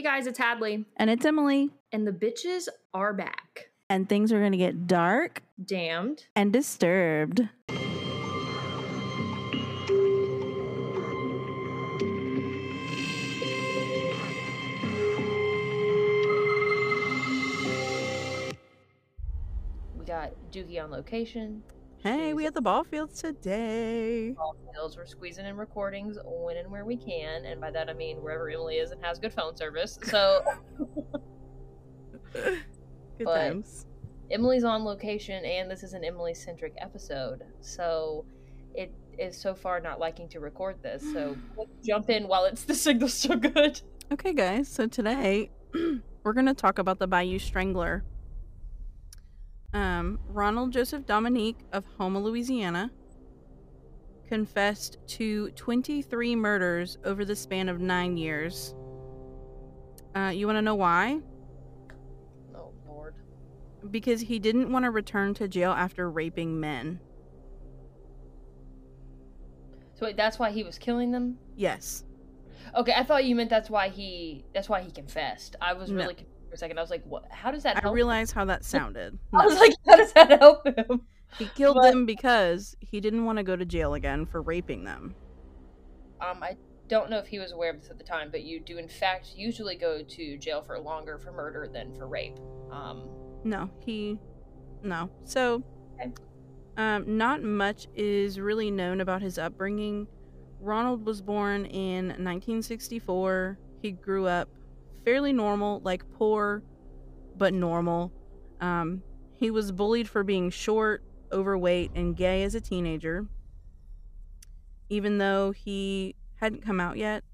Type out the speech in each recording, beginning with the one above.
Hey guys, it's Hadley. And it's Emily. And the bitches are back. And things are going to get dark Damned. and disturbed. We got Doogie on location. Hey, we at the ball fields today. all fields. We're squeezing in recordings when and where we can. And by that I mean wherever Emily is and has good phone service. So Good But- times. Emily's on location and this is an Emily centric episode. So it is so far not liking to record this. So let's jump in while it's the signal's so good. Okay, guys. So today we're going to talk about the Bayou Strangler. Um, Ronald Joseph Dominique of Houma, Louisiana, confessed to 23 murders over the span of nine years. Uh, you want to know why? Oh Lord. Because he didn't want to return to jail after raping men. So wait, that's why he was killing them? Yes. Okay, I thought you meant that's why he that's why he confessed. I was No. really confused for a second. I was like, what how does that I help? realize how that sounded. I was like, how does that help him? He killed but- them because he didn't want to go to jail again for raping them. Um, I don't know if he was aware of this at the time, but you do in fact usually go to jail for longer for murder than for rape. Um, No, he. No. So, Okay. um, not much is really known about his upbringing. Ronald was born in 1964. He grew up fairly normal, like poor, but normal. Um, he was bullied for being short, overweight, and gay as a teenager, even though he hadn't come out yet.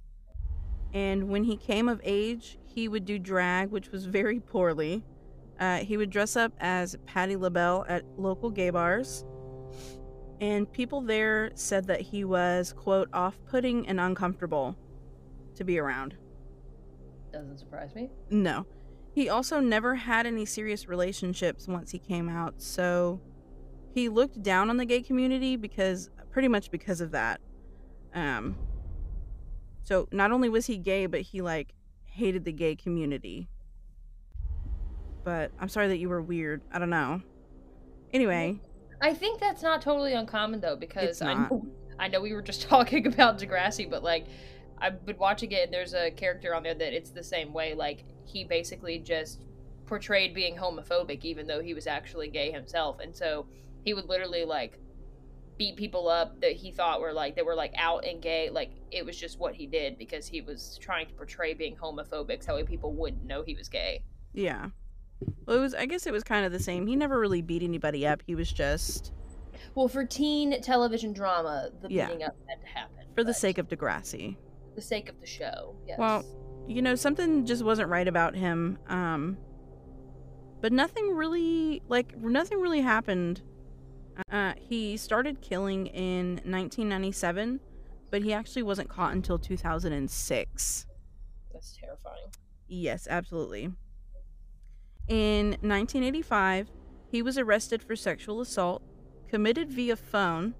And when he came of age, he would do drag, which was very poorly. Uh, he would dress up as Patti LaBelle at local gay bars. And people there said that he was, quote, off putting and uncomfortable to be around. Doesn't surprise me. No. He also never had any serious relationships once he came out, so he looked down on the gay community because pretty much because of that. Um so not only was he gay, but he like hated the gay community. But I'm sorry that you were weird. I don't know. Anyway, I think that's not totally uncommon though, because I know I know we were just talking about Degrassi, but like I've been watching it and there's a character on there that it's the same way. Like he basically just portrayed being homophobic even though he was actually gay himself. And so he would literally like beat people up that he thought were like that were like out and gay. Like it was just what he did because he was trying to portray being homophobic so people wouldn't know he was gay. yeah. Well, it was I guess it was kind of the same. He never really beat anybody up. He was just Well, for teen television drama, the Yeah. beating up had to happen for the sake of Degrassi. The sake of the show. Yes. Well, you know something just wasn't right about him um but nothing really like nothing really happened uh he started killing in 1997 but he actually wasn't caught until 2006 that's terrifying. yes absolutely in 1985 he was arrested for sexual assault committed via phone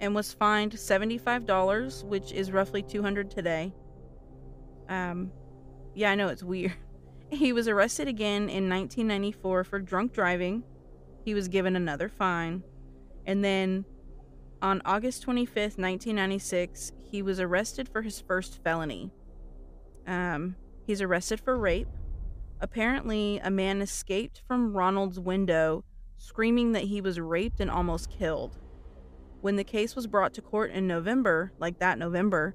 and was fined $75 which is roughly 200 today. Um yeah i know it's weird. He was arrested again in 1994 for drunk driving. He was given another fine. And then on august 25th 1996 he was arrested for his first felony. Um he's arrested for rape. Apparently a man escaped from ronald's window screaming that he was raped and almost killed when the case was brought to court in November, like that November,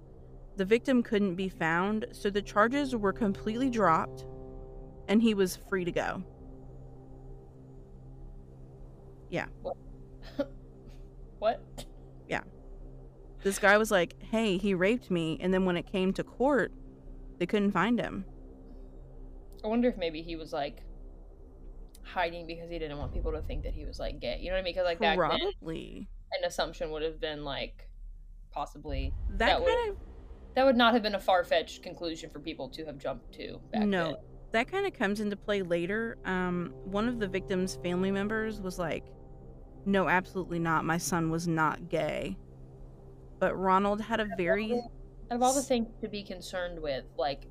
the victim couldn't be found, so the charges were completely dropped and he was free to go. Yeah. What? Yeah. This guy was like, hey, he raped me. And then when it came to court, they couldn't find him. I wonder if maybe he was like hiding because he didn't want people to think that he was like gay. You know what I mean? Because like then, Probably. An assumption would have been like possibly That, that would- kind of that would not have been a far fetched conclusion for people to have jumped to. Back no, then. that kind of comes into play later. Um, one of the victim's family members was like, "No, absolutely not. My son was not gay." But Ronald had a very Out of all the things to be concerned with, like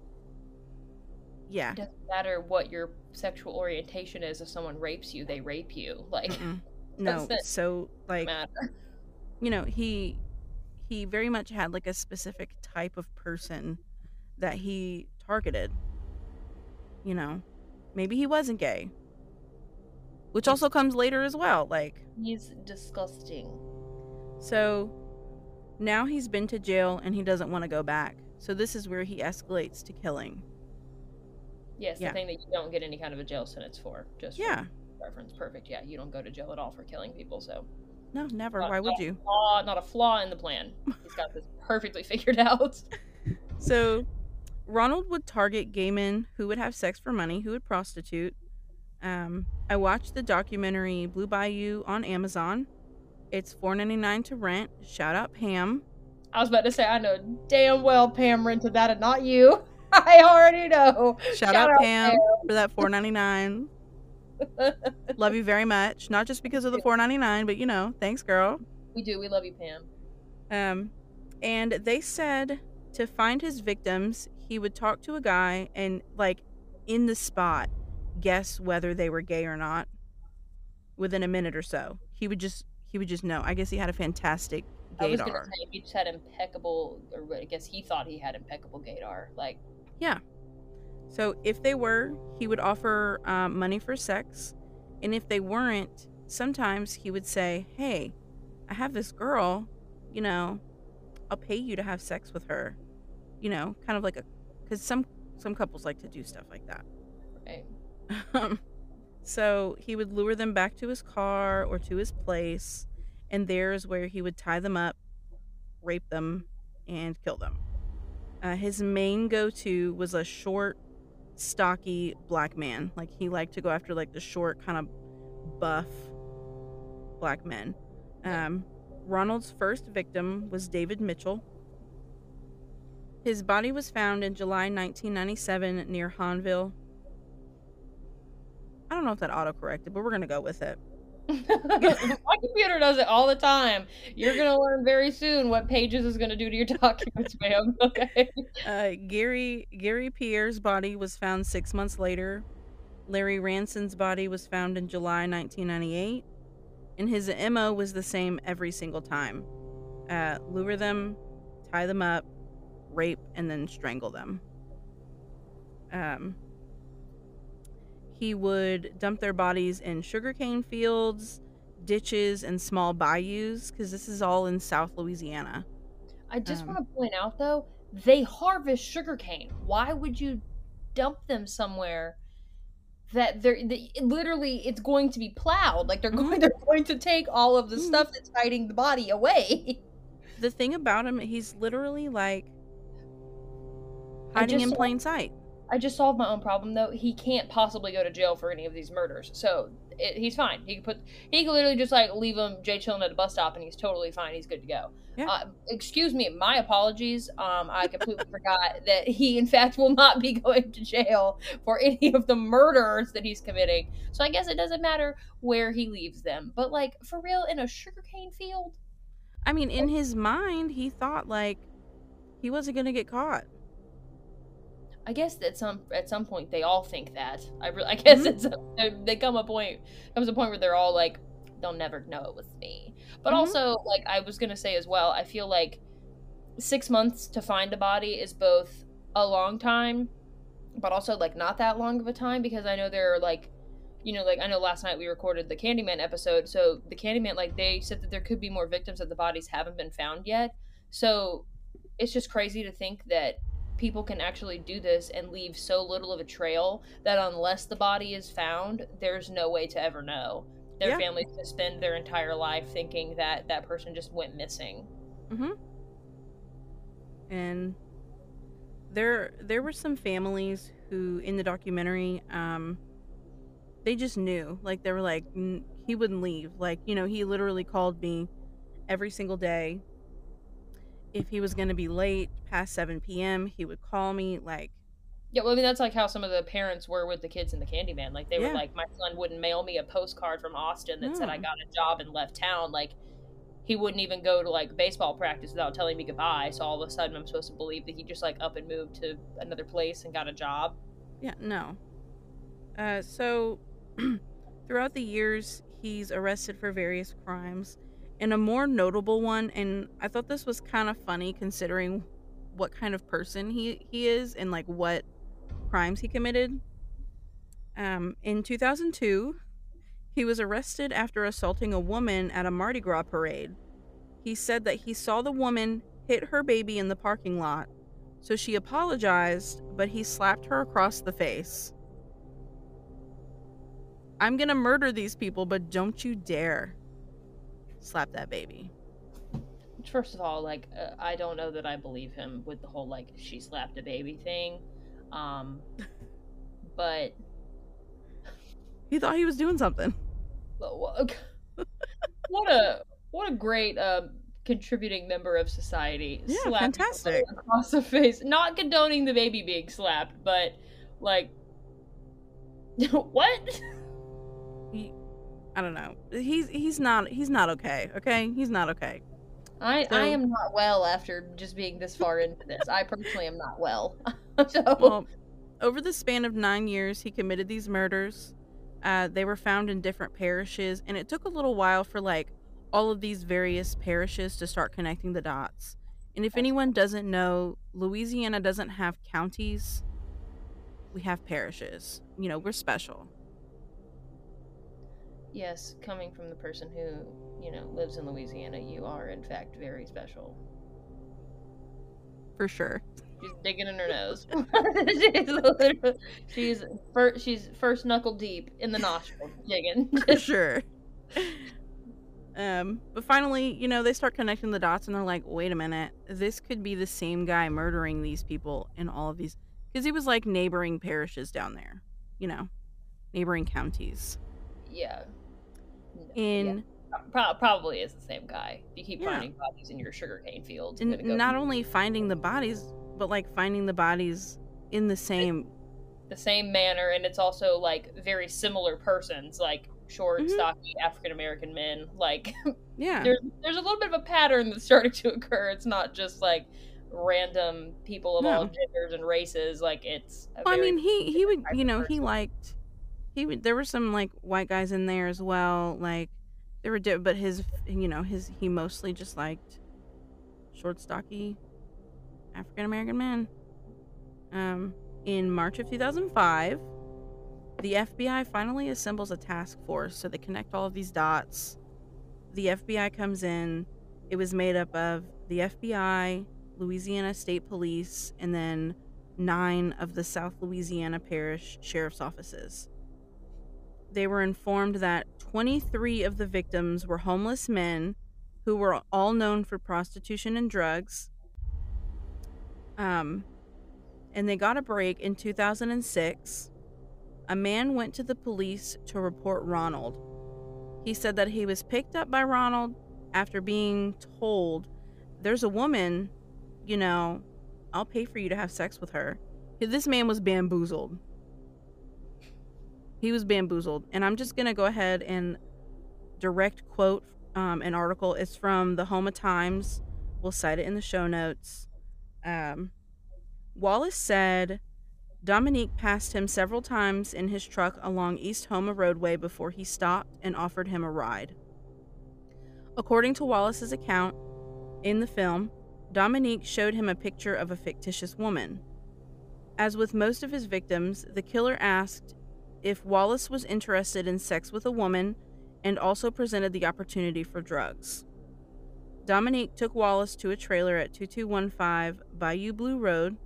Yeah. It doesn't matter what your sexual orientation is. If someone rapes you, they rape you. Like, Mm-mm. No. So like matter. you know, he he very much had like a specific type of person that he targeted. You know, maybe he wasn't gay. Which also comes later as well. Like He's disgusting. so now he's been to jail and he doesn't want to go back. So this is where he escalates to killing. Yes, Yeah. the thing that you don't get any kind of a jail sentence for. Just for Yeah. Reference. Perfect. Yeah, you don't go to jail at all for killing people. So No, never. Not- Why would not a you? Flaw, not a flaw in the plan. He's got this perfectly figured out. So, Ronald would target gay men who would have sex for money, who would prostitute. Um, I watched the documentary Blue Bayou on Amazon. It's four ninety nine to rent. Shout out Pam. I was about to say, I know damn well Pam rented that and not you. I already know. Shout, out, Pam, for that four ninety nine. Love you very much. Not just because of the four ninety nine, but you know, thanks, girl. We do. We love you, Pam. Um, and they said to find his victims, he would talk to a guy and, like, in the spot, guess whether they were gay or not within a minute or so. He would just he would just know. I guess he had a fantastic I was gonna say he just had impeccable, or I guess he thought he had impeccable gaydar. Like, So if they were, he would offer um, money for sex, and if they weren't, sometimes he would say, "Hey, I have this girl, you know, I'll pay you to have sex with her." You know, kind of like a, because some some couples like to do stuff like that. right. Um, so he would lure them back to his car or to his place, and there's where he would tie them up, rape them, and kill them. Uh, his main go-to was a short, stocky black man. Like he liked to go after like the short, kind of buff black men. Um, Ronald's first victim was David Mitchell. His body was found in July 1997 near Hahnville, I don't know if that auto corrected, but we're gonna go with it. My computer does it all the time. You're gonna learn very soon what Pages is gonna do to your documents, ma'am. Okay. Uh, Gary Gary Pierre's body was found six months later. Larry Ranson's body was found in July 1998, and his MO was the same every single time: uh, lure them, tie them up, rape, and then strangle them. Um, he would dump their bodies in sugarcane fields, ditches, and small bayous because this is all in South Louisiana. I just Um, want to point out though, they harvest sugarcane. Why would you dump them somewhere that they're they, literally it's going to be plowed? Like they're going they're going to take all of the Mhm. stuff that's hiding the body away. the thing about him, he's literally like hiding in plain sight. I just solved my own problem though. He can't possibly go to jail for any of these murders, so it, he's fine. He could put he could literally just like leave him Jay chilling at a bus stop, and he's totally fine. He's good to go. Yeah. Uh, excuse me, my apologies. Um, I completely forgot that he in fact will not be going to jail for any of the murders that he's committing. So I guess it doesn't matter where he leaves them. But like for real, in a sugarcane field, I mean, in his mind, he thought like he wasn't gonna get caught. I guess at some at some point they all think that. I re- I guess Mhm. it's a, they come a point comes a point where they're all like, they'll never know it was me. But Mhm. also, like I was gonna say as well, I feel like six months to find a body is both a long time, but also like not that long of a time because I know there are like. You know, like I know last night we recorded the Candyman episode, so the Candyman, like they said that there could be more victims that the bodies haven't been found yet. So it's just crazy to think that people can actually do this and leave so little of a trail that unless the body is found, there's no way to ever know. Their Yeah. families just spend their entire life thinking that that person just went missing. Mm-hmm. And there there were some families who in the documentary um they just knew like they were like "N- he wouldn't leave like you know he literally called me every single day if he was going to be late past 7 p.m he would call me like Yeah, well, I mean that's like how some of the parents were with the kids in the Candyman. Like they Yeah. were like, my son wouldn't mail me a postcard from Austin that said I got a job and left town. Like he wouldn't even go to like baseball practice without telling me goodbye. So all of a sudden, I'm supposed to believe that he just like up and moved to another place and got a job. Yeah, no. Uh, so, throughout the years, he's arrested for various crimes. And a more notable one, and I thought this was kind of funny considering what kind of person he, he is and like what crimes he committed. Um, in 2002, he was arrested after assaulting a woman at a Mardi Gras parade. He said that he saw the woman hit her baby in the parking lot, so she apologized, but he slapped her across the face. I'm gonna murder these people, but don't you dare slap that baby. First of all, like uh, I don't know that I believe him with the whole like she slapped a baby thing. Um but he thought he was doing something. what a what a great um, contributing member of society. Yeah, fantastic. Across the face, not condoning the baby being slapped, but like, what? I don't know. He's he's not he's not okay. Okay, he's not okay. I so, I am not well after just being this far into this. I personally am not well. so. Well, over the span of nine years, he committed these murders. Uh, they were found in different parishes, and it took a little while for like all of these various parishes to start connecting the dots. And if anyone doesn't know, Louisiana doesn't have counties. We have parishes. You know, we're special. Yes, coming from the person who, you know, lives in Louisiana, you are in fact very special. For sure. She's digging in her nose. she's she's first, she's first knuckle deep in the nostril digging. For sure. Um, but finally, you know, they start connecting the dots and they're like, wait a minute, this could be the same guy murdering these people in all of these. Because he was like neighboring parishes down there, you know, neighboring counties. Yeah. In. Yeah. Pro- probably is the same guy. If you keep yeah. finding bodies in your sugarcane fields. And go- not only finding the bodies, but like finding the bodies in the same. The same manner, and it's also like very similar persons. Like short, mm-hmm. stocky African American men. Like, yeah, there's there's a little bit of a pattern that's starting to occur. It's not just like random people of no. all genders and races. Like, it's. Well, I mean, he he would you know he liked he there were some like white guys in there as well. Like there were, but his you know his he mostly just liked short, stocky African American men. Um, in March of 2005 the FBI finally assembles a task force so they connect all of these dots. The FBI comes in. It was made up of the FBI, Louisiana State Police, and then nine of the South Louisiana Parish Sheriff's offices. They were informed that 23 of the victims were homeless men who were all known for prostitution and drugs. Um, and they got a break in 2006 a man went to the police to report Ronald. He said that he was picked up by Ronald after being told, There's a woman, you know, I'll pay for you to have sex with her. This man was bamboozled. He was bamboozled. And I'm just going to go ahead and direct quote um, an article. It's from the Houma Times. We'll cite it in the show notes. Um, Wallace said, Dominique passed him several times in his truck along East Houma roadway before he stopped and offered him a ride. According to Wallace's account in the film, Dominique showed him a picture of a fictitious woman. As with most of his victims, the killer asked if Wallace was interested in sex with a woman and also presented the opportunity for drugs. Dominique took Wallace to a trailer at 2215 Bayou Blue Road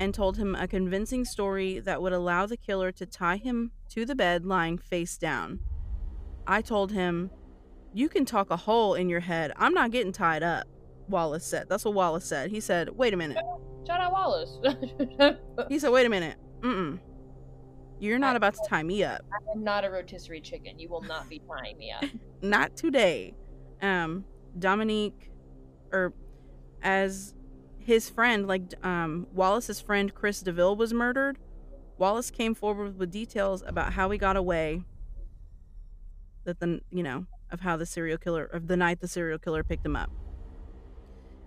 and told him a convincing story that would allow the killer to tie him to the bed lying face down. I told him, You can talk a hole in your head. I'm not getting tied up, Wallace said. That's what Wallace said. He said, Wait a minute. Shout out Wallace. he said, Wait a minute. Mm-mm. You're not about to tie me up. I am not a rotisserie chicken. You will not be tying me up. not today. Um, Dominique, or as his friend, like um, Wallace's friend Chris DeVille, was murdered, Wallace came forward with details about how he got away. That the you know of how the serial killer of the night the serial killer picked him up.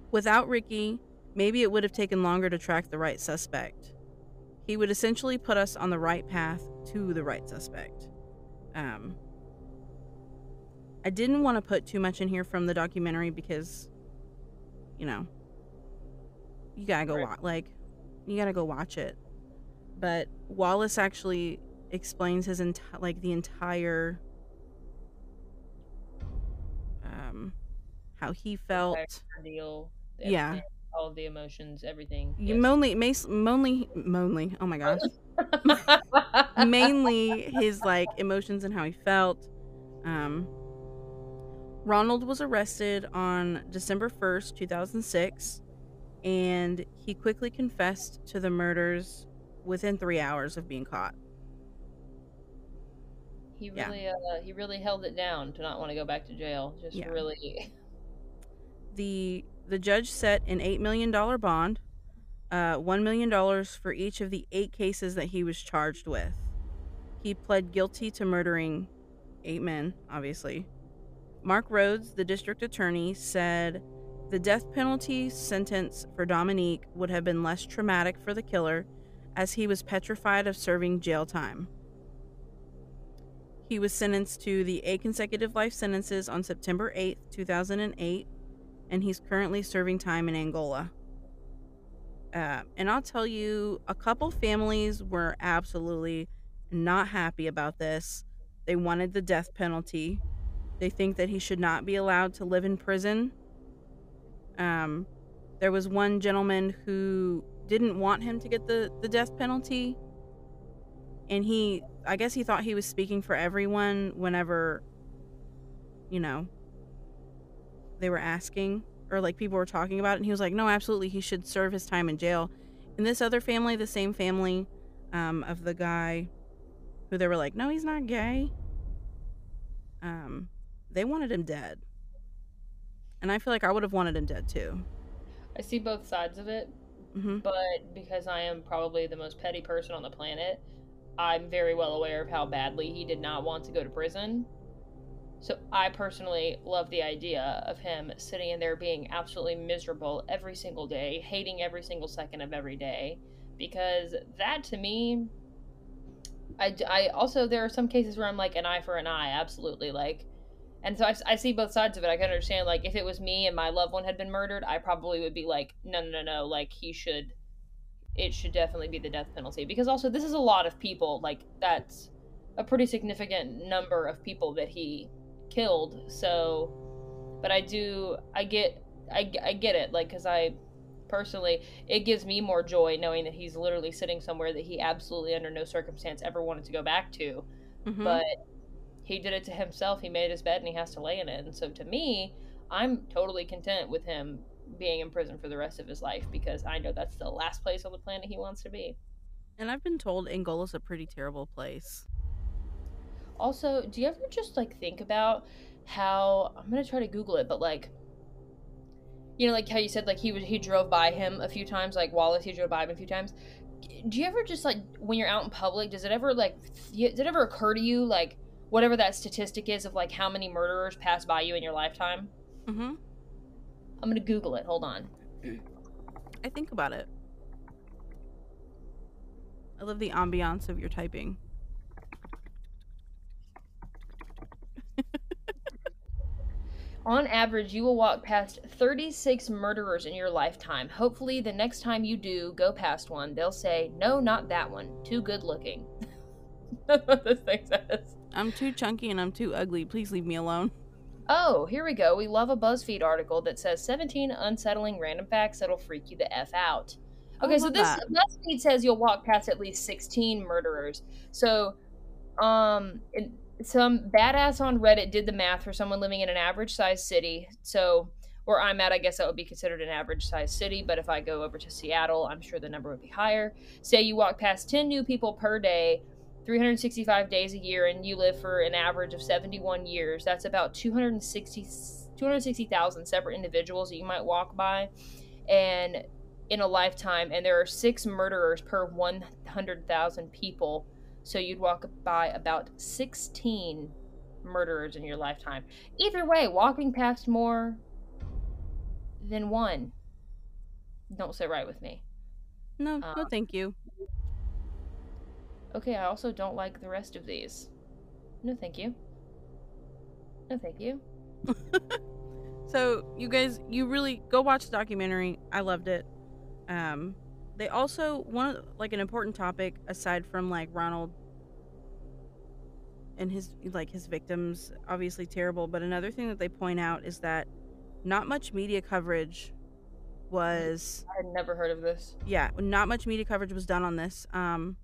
Without Ricky, maybe it would have taken longer to track the right suspect. He would essentially put us on the right path to the right suspect. Um, I didn't want to put too much in here from the documentary because, you know, you gotta go Right. watch. Like, you gotta go watch it. But Wallace actually explains his entire like the entire, um, how he felt. Deal. Yeah. All of the emotions, everything. You yes. mainly, mainly, mainly. Oh my gosh. mainly his like emotions and how he felt. Um, Ronald was arrested on December 1st, 2006, and he quickly confessed to the murders within three hours of being caught. He Yeah. really, uh, he really held it down to not want to go back to jail. Just Yeah. really. The the judge set an eight million dollar bond, uh, one million dollars for each of the eight cases that he was charged with. He pled guilty to murdering eight men, obviously. Mark Rhodes, the district attorney, said the death penalty sentence for Dominique would have been less traumatic for the killer, as he was petrified of serving jail time. He was sentenced to the eight consecutive life sentences on September 8th, 2008, and he's currently serving time in Angola. Uh, and I'll tell you, a couple families were absolutely not happy about this. They wanted the death penalty. They think that he should not be allowed to live in prison. Um, there was one gentleman who didn't want him to get the, the death penalty. And he, I guess he thought he was speaking for everyone whenever, you know, they were asking or like people were talking about it. And he was like, no, absolutely, he should serve his time in jail. And this other family, the same family um, of the guy who they were like, no, he's not gay. Um, they wanted him dead. And I feel like I would have wanted him dead too. I see both sides of it, hmm but because I am probably the most petty person on the planet, I'm very well aware of how badly he did not want to go to prison. So I personally love the idea of him sitting in there being absolutely miserable every single day, hating every single second of every day, because that to me, I, I also there are some cases where I'm like an eye for an eye, absolutely like, and so I, I, see both sides of it. I can understand like if it was me and my loved one had been murdered, I probably would be like, no, no, no, no, like he should, it should definitely be the death penalty because also this is a lot of people, like that's a pretty significant number of people that he killed. So, but I do, I get, I, I get it, like because I personally it gives me more joy knowing that he's literally sitting somewhere that he absolutely under no circumstance ever wanted to go back to hmm but he did it to himself he made his bed and he has to lay in it and so to me i'm totally content with him being in prison for the rest of his life because i know that's the last place on the planet he wants to be and I've been told Angola's a pretty terrible place. Also do you ever just like think about how i'm gonna try to google it but like you know like how you said like he was he drove by him a few times like wallace he drove by him a few times do you ever just like when you're out in public does it ever like th- does it ever occur to you like whatever that statistic is of like how many murderers pass by you in your lifetime Mm-hmm. i'm gonna google it hold on I think about it. I love the ambiance of your typing. On average, you will walk past 36 murderers in your lifetime. Hopefully, the next time you do go past one, they'll say, No, not that one. Too good looking. That's what this thing says. I'm too chunky and I'm too ugly. Please leave me alone. Oh, here we go. We love a BuzzFeed article that says 17 unsettling random facts that'll freak you the F out. Okay, so this that. BuzzFeed says you'll walk past at least 16 murderers. So, um, some badass on Reddit did the math for someone living in an average sized city. So, where I'm at, I guess that would be considered an average sized city. But if I go over to Seattle, I'm sure the number would be higher. Say you walk past 10 new people per day, 365 days a year, and you live for an average of 71 years. That's about 260 260,000 separate individuals that you might walk by. And in a lifetime, and there are six murderers per 100,000 people. So you'd walk by about 16 murderers in your lifetime. Either way, walking past more than one don't sit right with me. No, no, Uh, thank you. Okay, I also don't like the rest of these. No, thank you. No, thank you. So you guys, you really go watch the documentary. I loved it. Um, they also one of- like an important topic aside from like Ronald and his like his victims, obviously terrible. But another thing that they point out is that not much media coverage was I had never heard of this. yeah, not much media coverage was done on this. Um,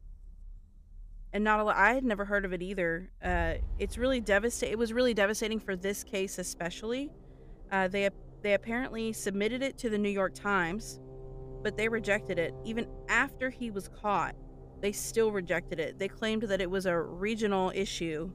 and not a lot. I had never heard of it either. Uh, it's really devastating. It was really devastating for this case, especially. Uh, they they apparently submitted it to the New York Times, but they rejected it. Even after he was caught, they still rejected it. They claimed that it was a regional issue.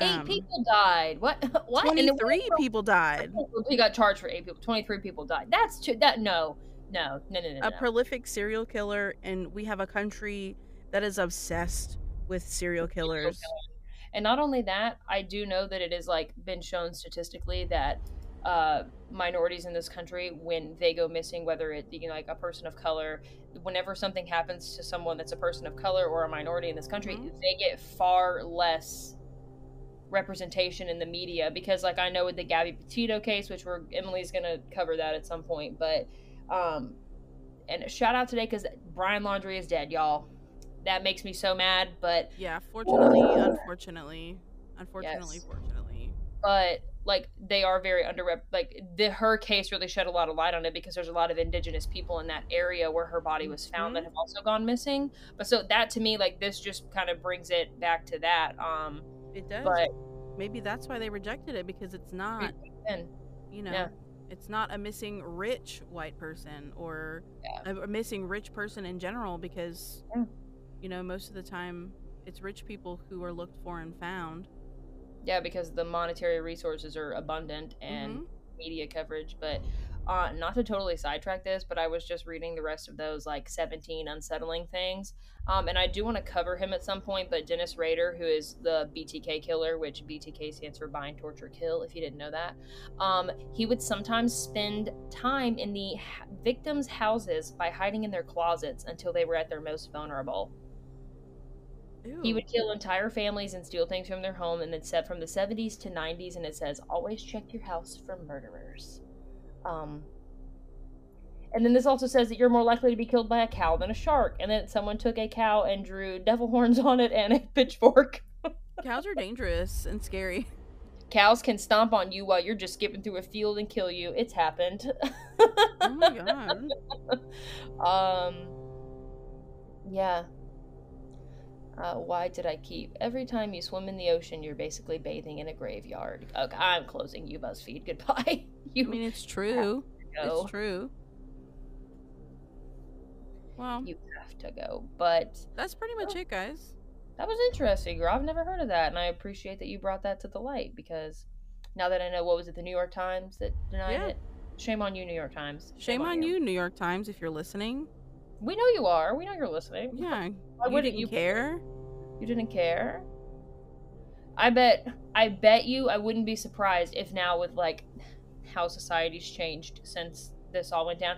Eight Um, people died. What? What? Twenty-three people died. He got charged for eight people. Twenty-three people died. That's too. That no, no, no, no, no. a no. prolific serial killer and we have a country that is obsessed with serial killers And not only that, I do know that it has like been shown statistically that uh, minorities in this country, when they go missing, whether it you know like a person of color, whenever something happens to someone that's a person of color or a minority in this country, Mhm. they get far less representation in the media because like I know with the Gabby Petito case, which we're Emily's gonna cover that at some point, but um and shout out today because Brian Laundrie is dead, y'all. That makes me so mad, but yeah fortunately unfortunately unfortunately Yes. fortunately but like they are very underrep like the her case really shed a lot of light on it because there's a lot of indigenous people in that area where her body was found that have also gone missing but so that to me like this just kind of brings it back to that um it does but maybe that's why they rejected it because it's not you know Yeah. it's not a missing rich white person or Yeah. a, a missing rich person in general because Yeah. you know most of the time it's rich people who are looked for and found yeah because the monetary resources are abundant and Mhm. media coverage but uh not to totally sidetrack this but i was just reading the rest of those like 17 unsettling things um and i do want to cover him at some point but dennis rader who is the btk killer which btk stands for bind torture kill if you didn't know that um he would sometimes spend time in the ha- victims houses by hiding in their closets until they were at their most vulnerable he would kill entire families and steal things from their home, and it's said from the 70s to 90s, and it says, always check your house for murderers. Um, and then this also says that you're more likely to be killed by a cow than a shark, and then someone took a cow and drew devil horns on it and a pitchfork. cows are dangerous and scary Cows can stomp on you while you're just skipping through a field and kill you. It's happened. oh my god um, yeah. Uh, why did I keep? Every time you swim in the ocean, you're basically bathing in a graveyard. Okay, I'm closing you, BuzzFeed. Goodbye. i you mean it's true it's true well You have to go. But that's pretty much it guys that was interesting, girl. I've never heard of that, and I appreciate that you brought that to the light because now that I know what was it, the New York Times that denied Yeah. it. Shame on you, New York Times. shame on you new york times if you're listening We know you are. We know you're listening. yeah Why wouldn't you care You didn't care. I bet. I bet you. I wouldn't be surprised if now, with like how society's changed since this all went down,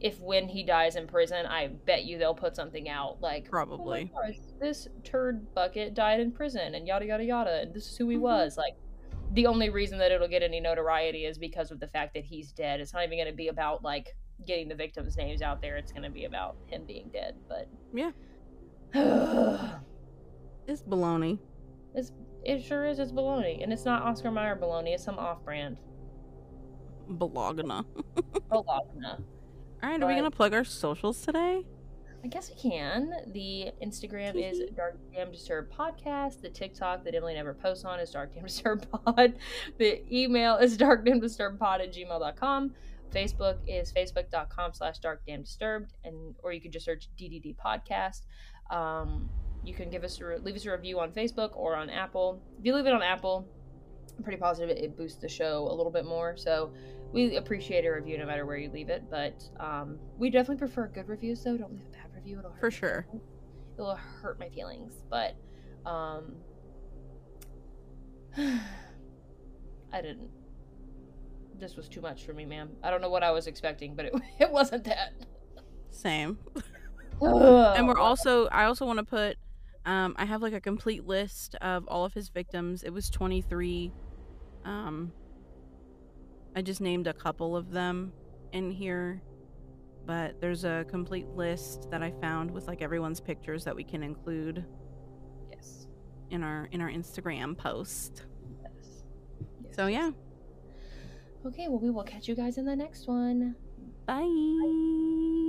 if when he dies in prison, I bet you they'll put something out like Probably. "Oh gosh, this turd bucket died in prison, and yada yada yada, and this is who he Mhm. was. Like, the only reason that it'll get any notoriety is because of the fact that he's dead. It's not even going to be about like getting the victims' names out there. It's going to be about him being dead. But Yeah. it's baloney It's it sure is. It's baloney, and it's not Oscar Mayer baloney. It's some off-brand Bologna. bologna. All right, are we gonna plug our socials today? I guess we can. The Instagram is Dark Damn Disturbed Podcast. The TikTok that Emily never posts on is Dark Damn Disturbed Pod. The email is darkdamndisturbedpod at gmail.com. Facebook is facebook.com slash darkdamndisturbed, and or you can just search DDD Podcast. Um, you can give us a re- leave us a review on Facebook or on Apple. If you leave it on Apple, I'm pretty positive it, boosts the show a little bit more. So we appreciate a review no matter where you leave it. But um, we definitely prefer good reviews, though. Don't leave a bad review; it'll hurt For sure. feelings. It'll hurt my feelings. But um, I didn't. This was too much for me, ma'am. I don't know what I was expecting, but it it wasn't that. Same. and we're also I also want to put um I have like a complete list of all of his victims. It was 23. Um I just named a couple of them in here, but there's a complete list that I found with like everyone's pictures that we can include yes. in our in our Instagram post. Yes. yes. So yeah. Okay, well we will catch you guys in the next one. Bye.